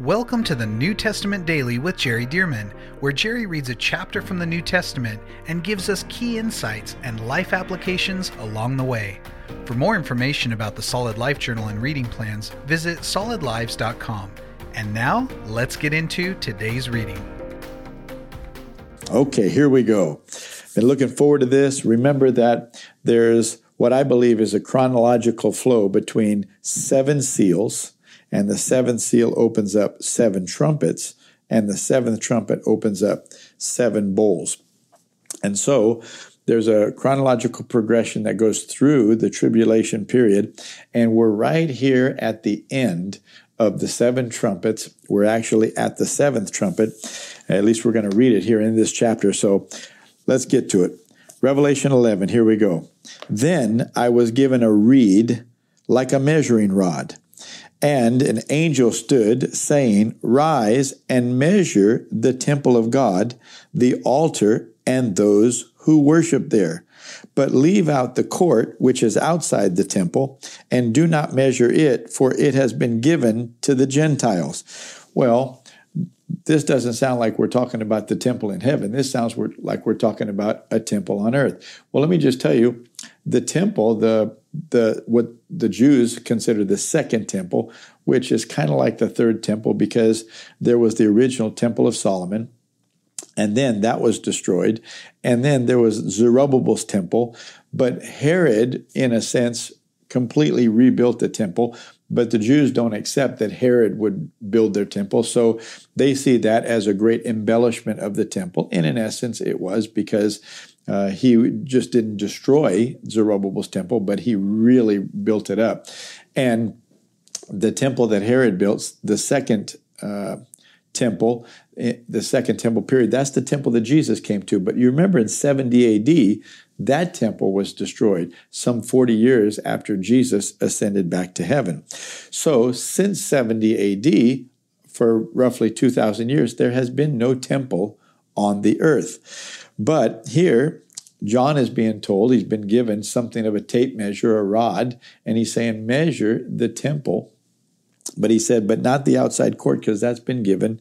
Welcome to the New Testament Daily with Jerry Dirmann, where Jerry reads a chapter from the New Testament and gives us key insights and life applications along the way. For more information about the Solid Life Journal and reading plans, visit solidlives.com. And now, let's get into today's reading. Okay, here we go. Been looking forward to this. Remember that there's what I believe is a chronological flow between seven seals and the seventh seal opens up seven trumpets, and the seventh trumpet opens up seven bowls. And so there's a chronological progression that goes through the tribulation period, and we're right here at the end of the seven trumpets. We're actually at the seventh trumpet. At least we're going to read it here in this chapter. So let's get to it. Revelation 11, here we go. Then I was given a reed like a measuring rod and an angel stood, saying, Rise and measure the temple of God, the altar, and those who worship there. But leave out the court which is outside the temple, and do not measure it, for it has been given to the Gentiles. Well, this doesn't sound like we're talking about the temple in heaven. This sounds like we're talking about a temple on earth. Well, let me just tell you the temple, the the what the Jews consider the second temple, which is kind of like the third temple because there was the original temple of Solomon, and then that was destroyed, and then there was Zerubbabel's temple, but Herod, in a sense, completely rebuilt the temple. But the Jews don't accept that Herod would build their temple. So they see that as a great embellishment of the temple. And in essence, it was because uh, he just didn't destroy Zerubbabel's temple, but he really built it up. And the temple that Herod built, the second uh, temple, eh, the second temple period, that's the temple that Jesus came to. But you remember in 70 AD, that temple was destroyed some 40 years after Jesus ascended back to heaven. So since 70 AD, for roughly 2,000 years, there has been no temple on the earth. But here, John is being told he's been given something of a tape measure, a rod, and he's saying, measure the temple. But he said, but not the outside court, because that's been given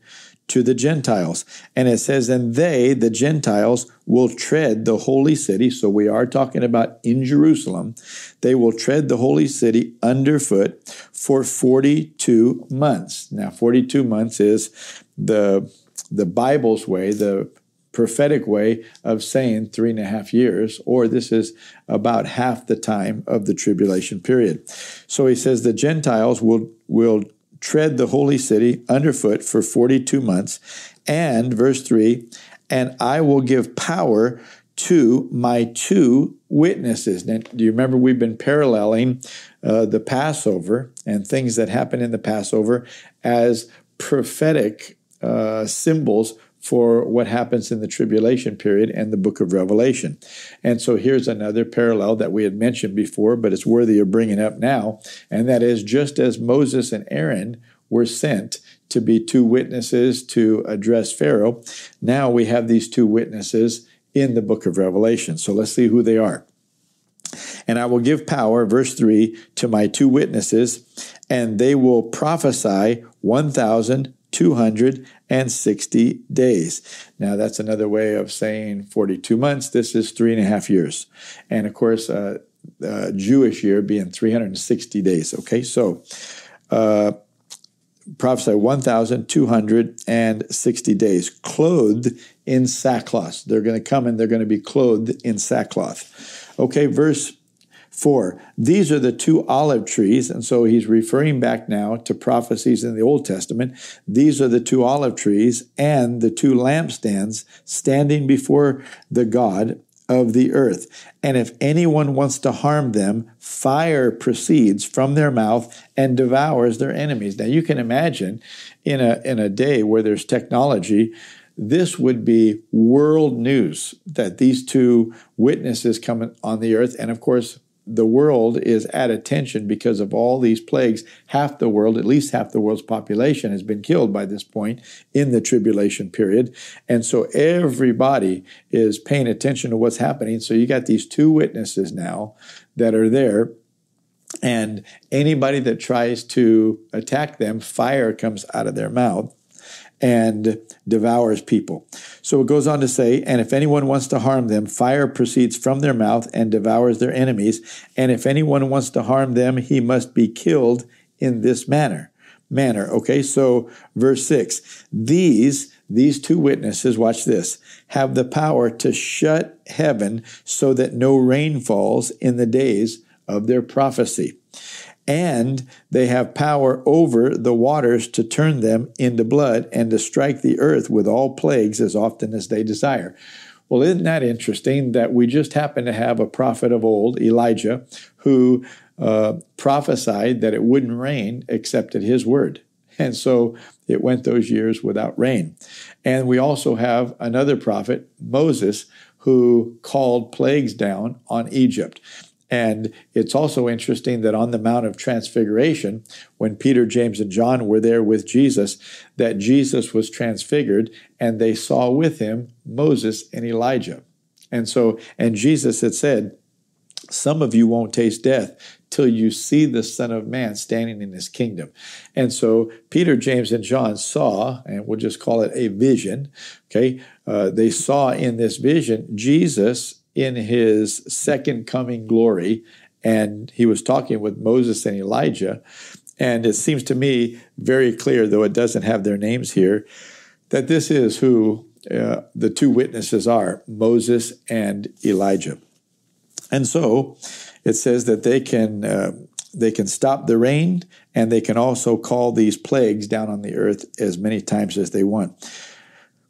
to the Gentiles. And it says, and they, the Gentiles, will tread the holy city. So we are talking about in Jerusalem. They will tread the holy city underfoot for 42 months. Now, 42 months is the the Bible's way, the prophetic way of saying three and a half years, or this is about half the time of the tribulation period. So he says the Gentiles will, will tread the holy city underfoot for 42 months. And verse 3 and I will give power to my two witnesses. Now, do you remember we've been paralleling uh, the Passover and things that happen in the Passover as prophetic uh, symbols for what happens in the tribulation period and the book of Revelation. And so here's another parallel that we had mentioned before, but it's worthy of bringing up now. And that is just as Moses and Aaron were sent to be two witnesses to address Pharaoh, now we have these two witnesses in the book of Revelation. So let's see who they are. And I will give power, verse 3, to my two witnesses, and they will prophesy 1,000 260 days. Now, that's another way of saying 42 months. This is three and a half years. And of course, uh, uh, Jewish year being 360 days. Okay, so uh, prophesy 1,260 days, clothed in sackcloth. They're going to come and they're going to be clothed in sackcloth. Okay, verse Four, these are the two olive trees. And so he's referring back now to prophecies in the Old Testament. These are the two olive trees and the two lampstands standing before the God of the earth. And if anyone wants to harm them, fire proceeds from their mouth and devours their enemies. Now you can imagine in a, in a day where there's technology, this would be world news that these two witnesses come on the earth. And of course, the world is at attention because of all these plagues. Half the world, at least half the world's population, has been killed by this point in the tribulation period. And so everybody is paying attention to what's happening. So you got these two witnesses now that are there. And anybody that tries to attack them, fire comes out of their mouth and devours people. So it goes on to say, and if anyone wants to harm them, fire proceeds from their mouth and devours their enemies. And if anyone wants to harm them, he must be killed in this manner. Manner. Okay, so verse 6 These, these two witnesses, watch this, have the power to shut heaven so that no rain falls in the days of their prophecy and they have power over the waters to turn them into blood and to strike the earth with all plagues as often as they desire. Well, isn't that interesting that we just happen to have a prophet of old, Elijah, who uh, prophesied that it wouldn't rain except at his word? And so it went those years without rain. And we also have another prophet, Moses, who called plagues down on Egypt. And it's also interesting that on the Mount of Transfiguration, when Peter, James, and John were there with Jesus, that Jesus was transfigured and they saw with him Moses and Elijah. And so, and Jesus had said, Some of you won't taste death till you see the Son of Man standing in his kingdom. And so Peter, James, and John saw, and we'll just call it a vision, okay? Uh, they saw in this vision Jesus in his second coming glory. And he was talking with Moses and Elijah. And it seems to me very clear, though it doesn't have their names here, that this is who uh, the two witnesses are Moses and Elijah. And so it says that they can. Uh, they can stop the rain and they can also call these plagues down on the earth as many times as they want.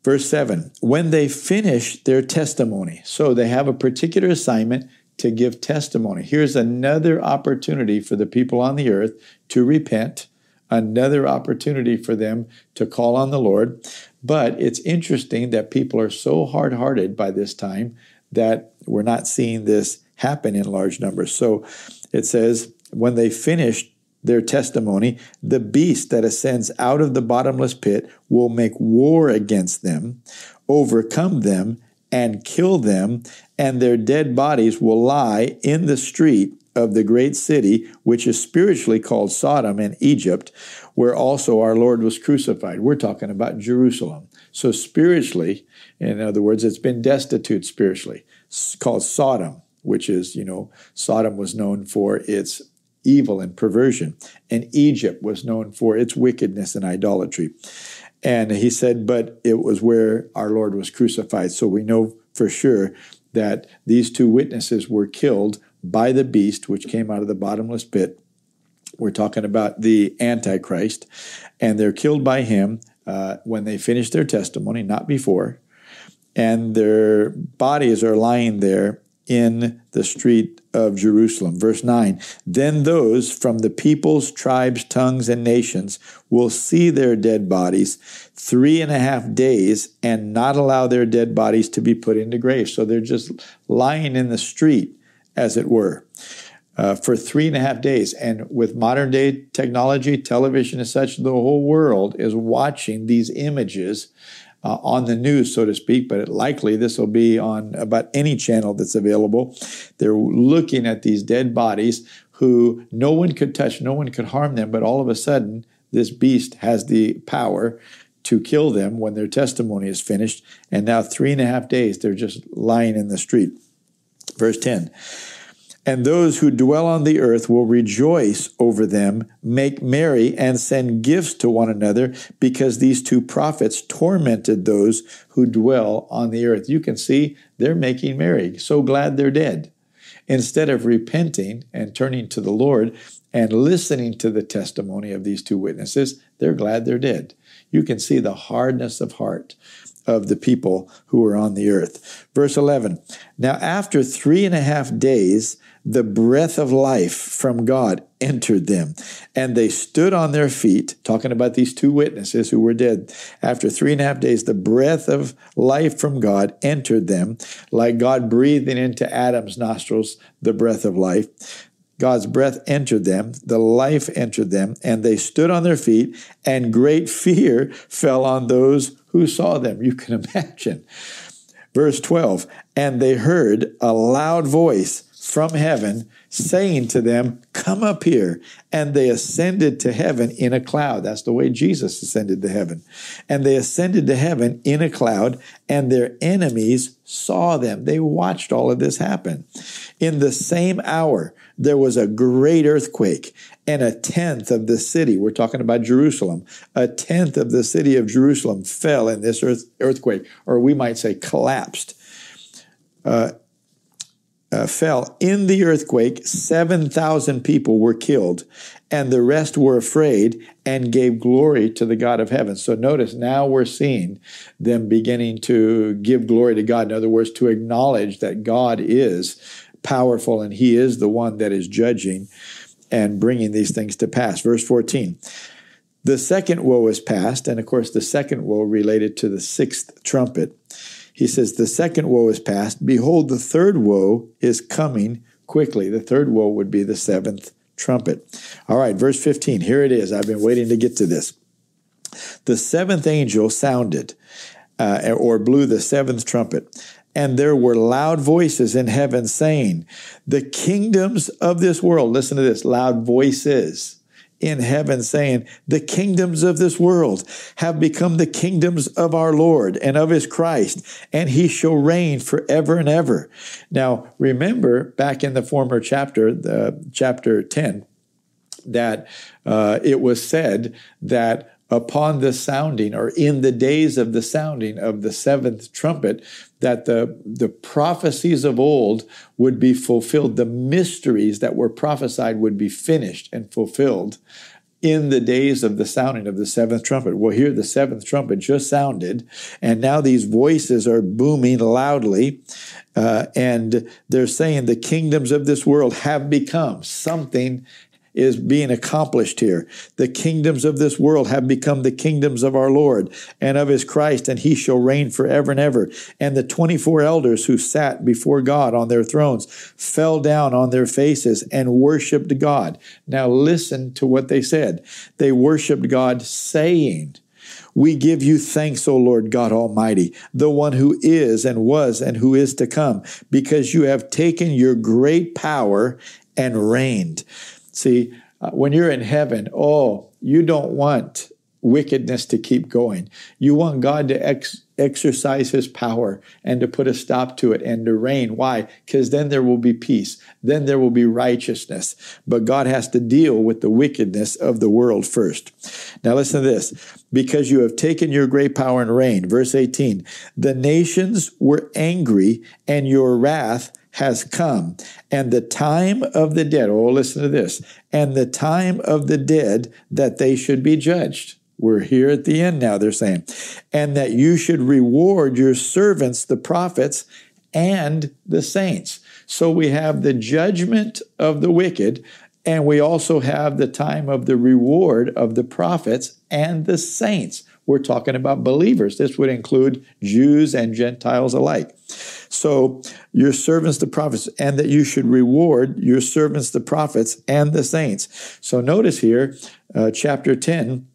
Verse 7 When they finish their testimony, so they have a particular assignment to give testimony. Here's another opportunity for the people on the earth to repent, another opportunity for them to call on the Lord. But it's interesting that people are so hard hearted by this time that we're not seeing this happen in large numbers. So it says, when they finished their testimony, the beast that ascends out of the bottomless pit will make war against them, overcome them, and kill them, and their dead bodies will lie in the street of the great city, which is spiritually called Sodom and Egypt, where also our Lord was crucified. We're talking about Jerusalem. So, spiritually, in other words, it's been destitute spiritually. Called Sodom, which is, you know, Sodom was known for its evil and perversion. And Egypt was known for its wickedness and idolatry. And he said, but it was where our Lord was crucified. So we know for sure that these two witnesses were killed by the beast, which came out of the bottomless pit. We're talking about the Antichrist. And they're killed by him uh, when they finish their testimony, not before. And their bodies are lying there in the street of Jerusalem. Verse 9 Then those from the peoples, tribes, tongues, and nations will see their dead bodies three and a half days and not allow their dead bodies to be put into graves. So they're just lying in the street, as it were. Uh, for three and a half days. And with modern day technology, television and such, the whole world is watching these images uh, on the news, so to speak, but likely this will be on about any channel that's available. They're looking at these dead bodies who no one could touch, no one could harm them, but all of a sudden, this beast has the power to kill them when their testimony is finished. And now, three and a half days, they're just lying in the street. Verse 10 and those who dwell on the earth will rejoice over them, make merry, and send gifts to one another, because these two prophets tormented those who dwell on the earth. You can see they're making merry, so glad they're dead. Instead of repenting and turning to the Lord and listening to the testimony of these two witnesses, they're glad they're dead. You can see the hardness of heart of the people who were on the earth. Verse 11 Now, after three and a half days, the breath of life from God entered them, and they stood on their feet, talking about these two witnesses who were dead. After three and a half days, the breath of life from God entered them, like God breathing into Adam's nostrils the breath of life. God's breath entered them, the life entered them, and they stood on their feet, and great fear fell on those who saw them. You can imagine. Verse 12, and they heard a loud voice from heaven, saying to them, Come up here. And they ascended to heaven in a cloud. That's the way Jesus ascended to heaven. And they ascended to heaven in a cloud, and their enemies saw them. They watched all of this happen. In the same hour, there was a great earthquake, and a tenth of the city, we're talking about Jerusalem, a tenth of the city of Jerusalem fell in this earth, earthquake, or we might say collapsed. Uh, uh, fell in the earthquake, 7,000 people were killed, and the rest were afraid and gave glory to the God of heaven. So notice now we're seeing them beginning to give glory to God. In other words, to acknowledge that God is powerful and He is the one that is judging and bringing these things to pass. Verse 14. The second woe is past, and of course, the second woe related to the sixth trumpet he says, The second woe is past. Behold, the third woe is coming quickly. The third woe would be the seventh trumpet. All right, verse 15. Here it is. I've been waiting to get to this. The seventh angel sounded uh, or blew the seventh trumpet. And there were loud voices in heaven saying, The kingdoms of this world, listen to this, loud voices in heaven saying, The kingdoms of this world have become the kingdoms of our Lord and of his Christ, and he shall reign forever and ever. Now, remember back in the former chapter, the chapter 10, that uh, it was said that upon the sounding or in the days of the sounding of the seventh trumpet that the, the prophecies of old would be fulfilled the mysteries that were prophesied would be finished and fulfilled in the days of the sounding of the seventh trumpet. Well, here the seventh trumpet just sounded, and now these voices are booming loudly, uh, and they're saying the kingdoms of this world have become something is being accomplished here. The kingdoms of this world have become the kingdoms of our Lord and of his Christ, and he shall reign forever and ever. And the 24 elders who sat before God on their thrones fell down on their faces and worshiped God. Now listen to what they said. They worshiped God saying, we give you thanks, O Lord God Almighty, the one who is and was and who is to come, because you have taken your great power and reigned. See, uh, when you're in heaven, oh, you don't want wickedness to keep going. You want God to ex- exercise his power and to put a stop to it and to reign. Why? Because then there will be peace. Then there will be righteousness. But God has to deal with the wickedness of the world first. Now listen to this. Because you have taken your great power and reign. Verse 18. The nations were angry and your wrath has come, and the time of the dead, oh, listen to this, and the time of the dead that they should be judged. We're here at the end now, they're saying, and that you should reward your servants, the prophets, and the saints. So we have the judgment of the wicked, and we also have the time of the reward of the prophets and the saints. We're talking about believers. This would include Jews and Gentiles alike. So, your servants, the prophets, and that you should reward your servants, the prophets, and the saints. So, notice here, uh, chapter 10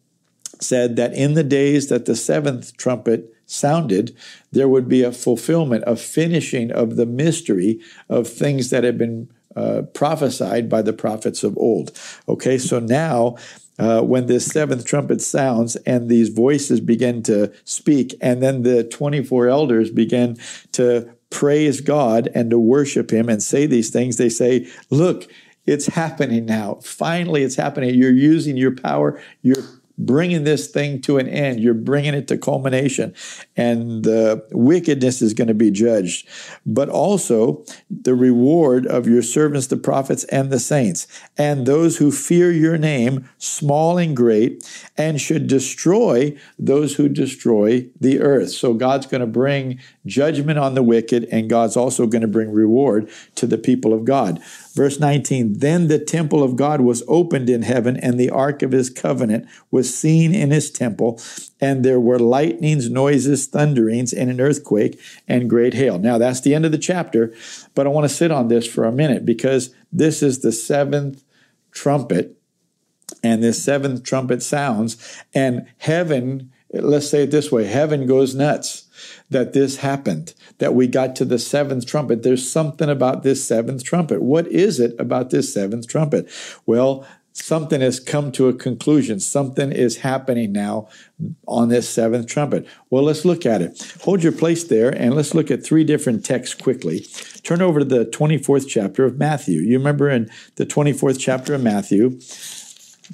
said that in the days that the seventh trumpet sounded, there would be a fulfillment, a finishing of the mystery of things that had been uh, prophesied by the prophets of old. Okay, so now uh, when this seventh trumpet sounds and these voices begin to speak, and then the 24 elders begin to praise God and to worship Him and say these things, they say, Look, it's happening now. Finally, it's happening. You're using your power. You're bringing this thing to an end. You're bringing it to culmination, and the wickedness is going to be judged. But also the reward of your servants, the prophets, and the saints, and those who fear your name, small and great, and should destroy those who destroy the earth. So God's going to bring judgment on the wicked, and God's also going to bring reward to the people of God. Verse 19 Then the temple of God was opened in heaven, and the ark of his covenant was seen in his temple, and there were lightnings, noises, thunderings, and an earthquake, and great hail. Now, that's the end of the chapter, but I want to sit on this for a minute because this is the seventh trumpet, and this seventh trumpet sounds, and heaven, let's say it this way heaven goes nuts that this happened, that we got to the seventh trumpet. There's something about this seventh trumpet. What is it about this seventh trumpet? Well, something has come to a conclusion. Something is happening now on this seventh trumpet. Well, let's look at it. Hold your place there and let's look at three different texts quickly. Turn over to the 24th chapter of Matthew. You remember in the 24th chapter of Matthew,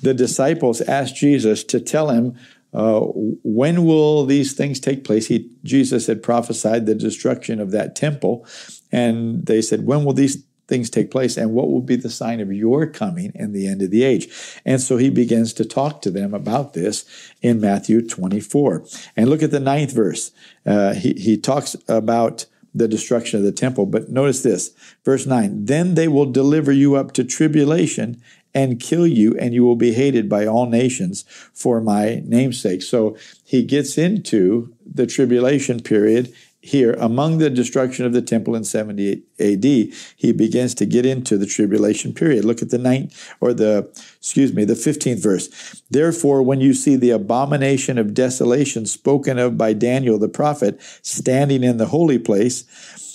the disciples asked Jesus to tell him uh, when will these things take place? He, Jesus had prophesied the destruction of that temple, and they said, "When will these things take place and what will be the sign of your coming and the end of the age. And so he begins to talk to them about this in Matthew 24. And look at the ninth verse. Uh, he, he talks about the destruction of the temple. But notice this, verse 9 Then they will deliver you up to tribulation and kill you, and you will be hated by all nations for my namesake. So he gets into the tribulation period here among the destruction of the temple in 70 AD, he begins to get into the tribulation period. Look at the ninth or the excuse me, the 15th verse. Therefore, when you see the abomination of desolation spoken of by Daniel the prophet standing in the holy place,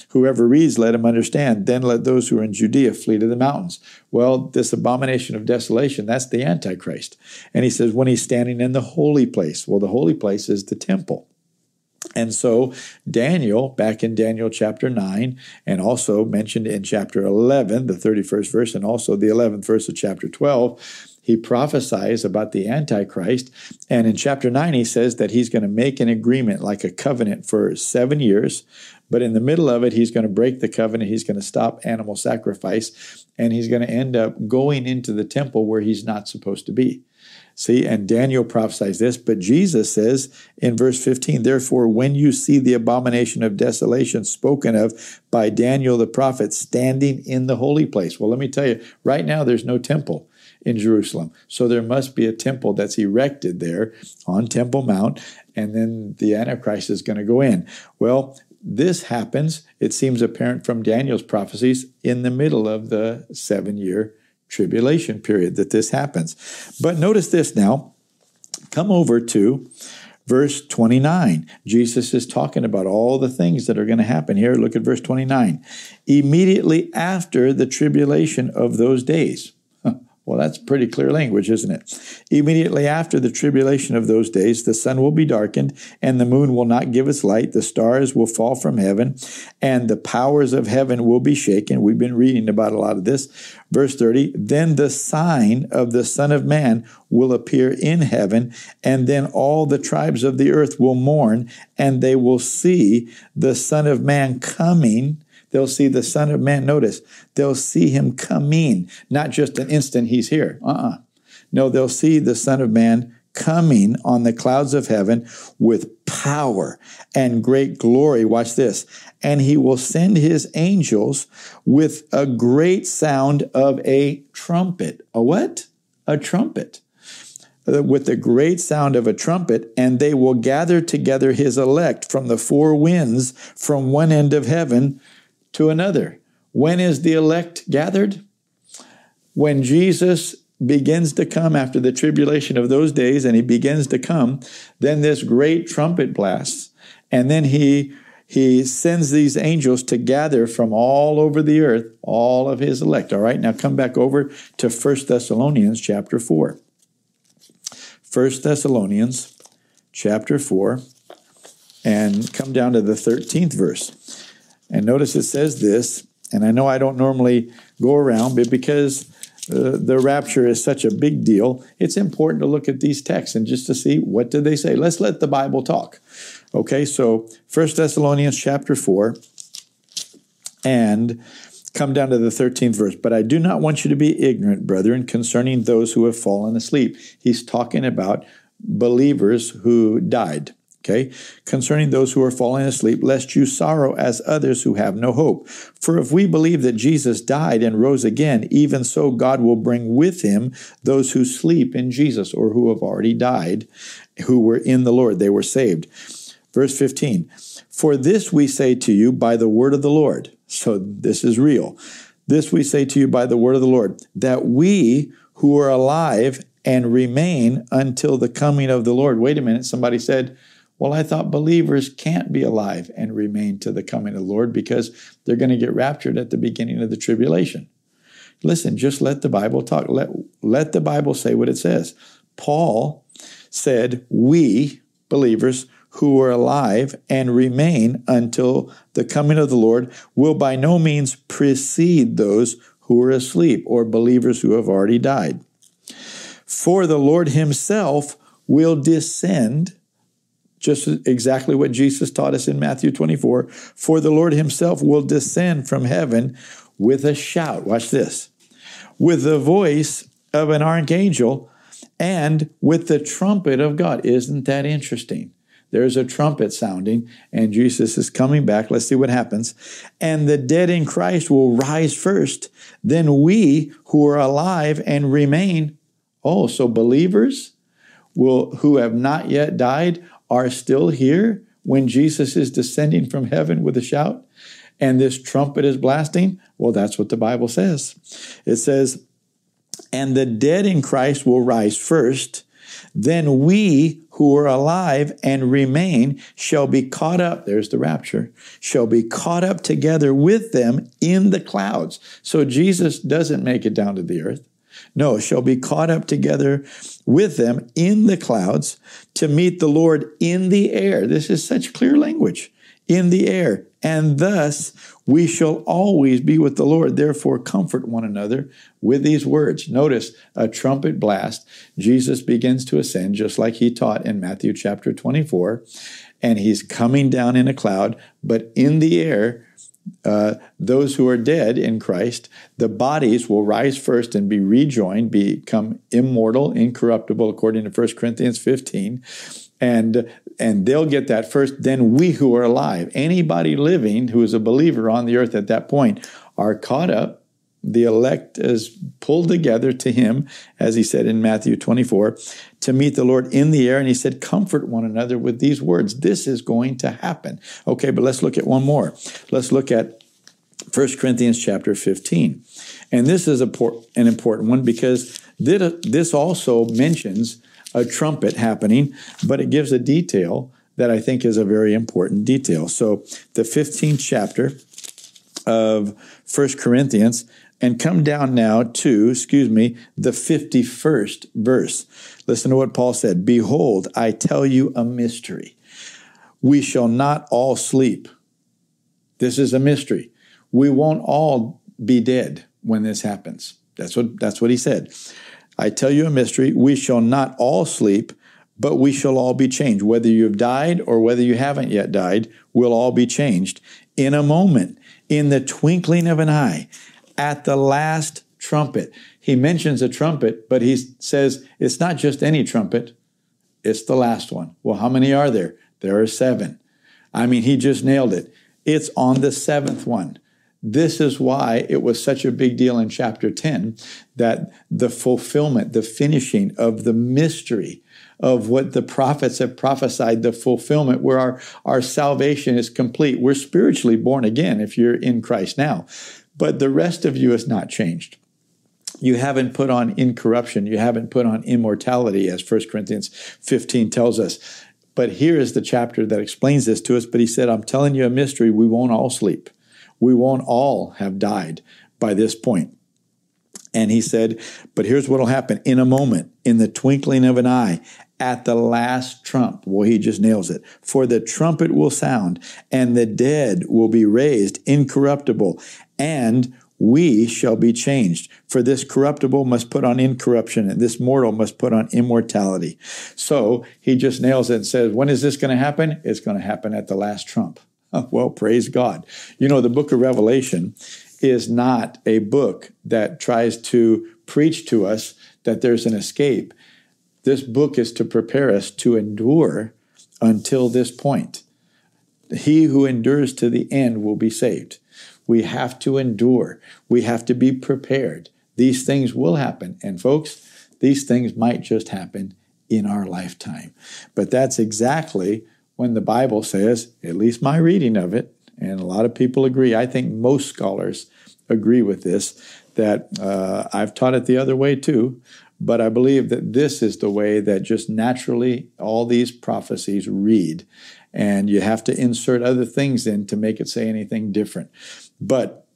whoever reads, let him understand. Then let those who are in Judea flee to the mountains. Well, this abomination of desolation, that's the Antichrist. And he says, when he's standing in the holy place. Well, the holy place is the temple. And so Daniel, back in Daniel chapter 9, and also mentioned in chapter 11, the 31st verse, and also the 11th verse of chapter 12, he prophesies about the Antichrist. And in chapter 9, he says that he's going to make an agreement, like a covenant, for seven years. But in the middle of it, he's going to break the covenant. He's going to stop animal sacrifice. And he's going to end up going into the temple where he's not supposed to be. See, and Daniel prophesies this, but Jesus says in verse 15, therefore, when you see the abomination of desolation spoken of by Daniel the prophet standing in the holy place. Well, let me tell you, right now there's no temple in Jerusalem. So there must be a temple that's erected there on Temple Mount, and then the Antichrist is going to go in. Well, this happens, it seems apparent from Daniel's prophecies, in the middle of the seven year tribulation period that this happens. But notice this now. Come over to verse 29. Jesus is talking about all the things that are going to happen here. Look at verse 29. Immediately after the tribulation of those days. Well, that's pretty clear language, isn't it? Immediately after the tribulation of those days, the sun will be darkened, and the moon will not give its light. The stars will fall from heaven, and the powers of heaven will be shaken. We've been reading about a lot of this. Verse 30 Then the sign of the Son of Man will appear in heaven, and then all the tribes of the earth will mourn, and they will see the Son of Man coming They'll see the Son of Man. Notice, they'll see him coming, not just an instant he's here. Uh uh-uh. uh No, they'll see the Son of Man coming on the clouds of heaven with power and great glory. Watch this. And he will send his angels with a great sound of a trumpet. A what? A trumpet uh, with the great sound of a trumpet, and they will gather together his elect from the four winds from one end of heaven to another. When is the elect gathered? When Jesus begins to come after the tribulation of those days and he begins to come, then this great trumpet blasts. And then he he sends these angels to gather from all over the earth all of his elect. All right, now come back over to 1 Thessalonians chapter 4. 1 Thessalonians chapter 4 and come down to the 13th verse. And notice it says this, and I know I don't normally go around, but because uh, the rapture is such a big deal, it's important to look at these texts and just to see what did they say. Let's let the Bible talk. Okay, so First Thessalonians chapter 4 and come down to the 13th verse. But I do not want you to be ignorant, brethren, concerning those who have fallen asleep. He's talking about believers who died. Okay, concerning those who are falling asleep, lest you sorrow as others who have no hope. For if we believe that Jesus died and rose again, even so God will bring with him those who sleep in Jesus or who have already died, who were in the Lord, they were saved. Verse 15 For this we say to you by the word of the Lord. So this is real. This we say to you by the word of the Lord, that we who are alive and remain until the coming of the Lord. Wait a minute, somebody said, Well, I thought believers can't be alive and remain to the coming of the Lord because they're going to get raptured at the beginning of the tribulation. Listen, just let the Bible talk. Let, let the Bible say what it says. Paul said, We, believers, who are alive and remain until the coming of the Lord will by no means precede those who are asleep or believers who have already died. For the Lord himself will descend, just exactly what Jesus taught us in Matthew 24. For the Lord himself will descend from heaven with a shout. Watch this. With the voice of an archangel and with the trumpet of God. Isn't that interesting? There's a trumpet sounding, and Jesus is coming back. Let's see what happens. And the dead in Christ will rise first. Then we who are alive and remain. Oh, so believers will who have not yet died are still here when Jesus is descending from heaven with a shout and this trumpet is blasting? Well, that's what the Bible says. It says, and the dead in Christ will rise first. Then we who are alive and remain shall be caught up. There's the rapture. Shall be caught up together with them in the clouds. So Jesus doesn't make it down to the earth. No, shall be caught up together with them in the clouds to meet the Lord in the air. This is such clear language. In the air. And thus we shall always be with the Lord. Therefore, comfort one another with these words. Notice a trumpet blast. Jesus begins to ascend, just like he taught in Matthew chapter 24. And he's coming down in a cloud, but in the air, uh, those who are dead in Christ, the bodies will rise first and be rejoined, become immortal, incorruptible, according to 1 Corinthians 15 and and they'll get that first then we who are alive. Anybody living who is a believer on the earth at that point are caught up the elect is pulled together to him as he said in Matthew 24 to meet the Lord in the air. And he said comfort one another with these words. This is going to happen. Okay but let's look at one more. Let's look at 1 Corinthians chapter 15 and this is an important one because this also mentions a trumpet happening, but it gives a detail that I think is a very important detail. So, the 15th chapter of First Corinthians, and come down now to, excuse me, the 51st verse. Listen to what Paul said Behold, I tell you a mystery. We shall not all sleep. This is a mystery. We won't all be dead when this happens. That's what, that's what he said. I tell you a mystery. We shall not all sleep, but we shall all be changed. Whether you have died or whether you haven't yet died, we'll all be changed in a moment, in the twinkling of an eye, at the last trumpet. He mentions a trumpet, but he says it's not just any trumpet, it's the last one. Well, how many are there? There are seven. I mean, he just nailed it. It's on the seventh one. This is why it was such a big deal in chapter 10 that the fulfillment, the finishing of the mystery of what the prophets have prophesied, the fulfillment where our, our salvation is complete. We're spiritually born again if you're in Christ now, but the rest of you has not changed. You haven't put on incorruption. You haven't put on immortality, as 1 Corinthians 15 tells us. But here is the chapter that explains this to us. But he said, I'm telling you a mystery. We won't all sleep we won't all have died by this point. And he said, But here's what will happen in a moment, in the twinkling of an eye, at the last trump. Well, he just nails it. For the trumpet will sound, and the dead will be raised incorruptible, and we shall be changed. For this corruptible must put on incorruption, and this mortal must put on immortality. So he just nails it and says, When is this going to happen? It's going to happen at the last trump. well, praise God. You know, the book of Revelation is not a book that tries to preach to us that there's an escape. This book is to prepare us to endure until this point. He who endures to the end will be saved. We have to endure. We have to be prepared. These things will happen. And folks, these things might just happen in our lifetime. But that's exactly when the Bible says, at least my reading of it, and a lot of people agree, I think most scholars agree with this, that uh, I've taught it the other way too, But I believe that this is the way that just naturally all these prophecies read. And you have to insert other things in to make it say anything different. But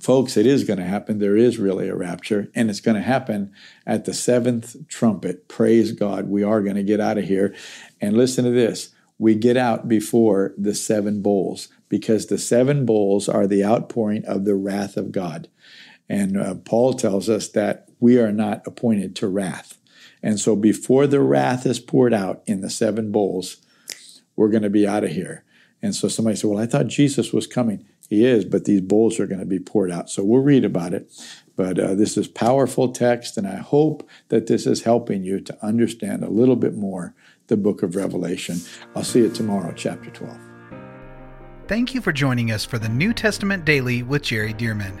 folks, it is going to happen. There is really a rapture, and it's going to happen at the seventh trumpet. Praise God. We are going to get out of here. And listen to this we get out before the seven bowls because the seven bowls are the outpouring of the wrath of God. And uh, Paul tells us that we are not appointed to wrath. And so before the wrath is poured out in the seven bowls, we're going to be out of here. And so somebody said, Well, I thought Jesus was coming. He is, but these bowls are going to be poured out. So we'll read about it. But uh, this is powerful text, and I hope that this is helping you to understand a little bit more the book of Revelation. I'll see you tomorrow, chapter 12. Thank you for joining us for the New Testament Daily with Jerry Dirmann.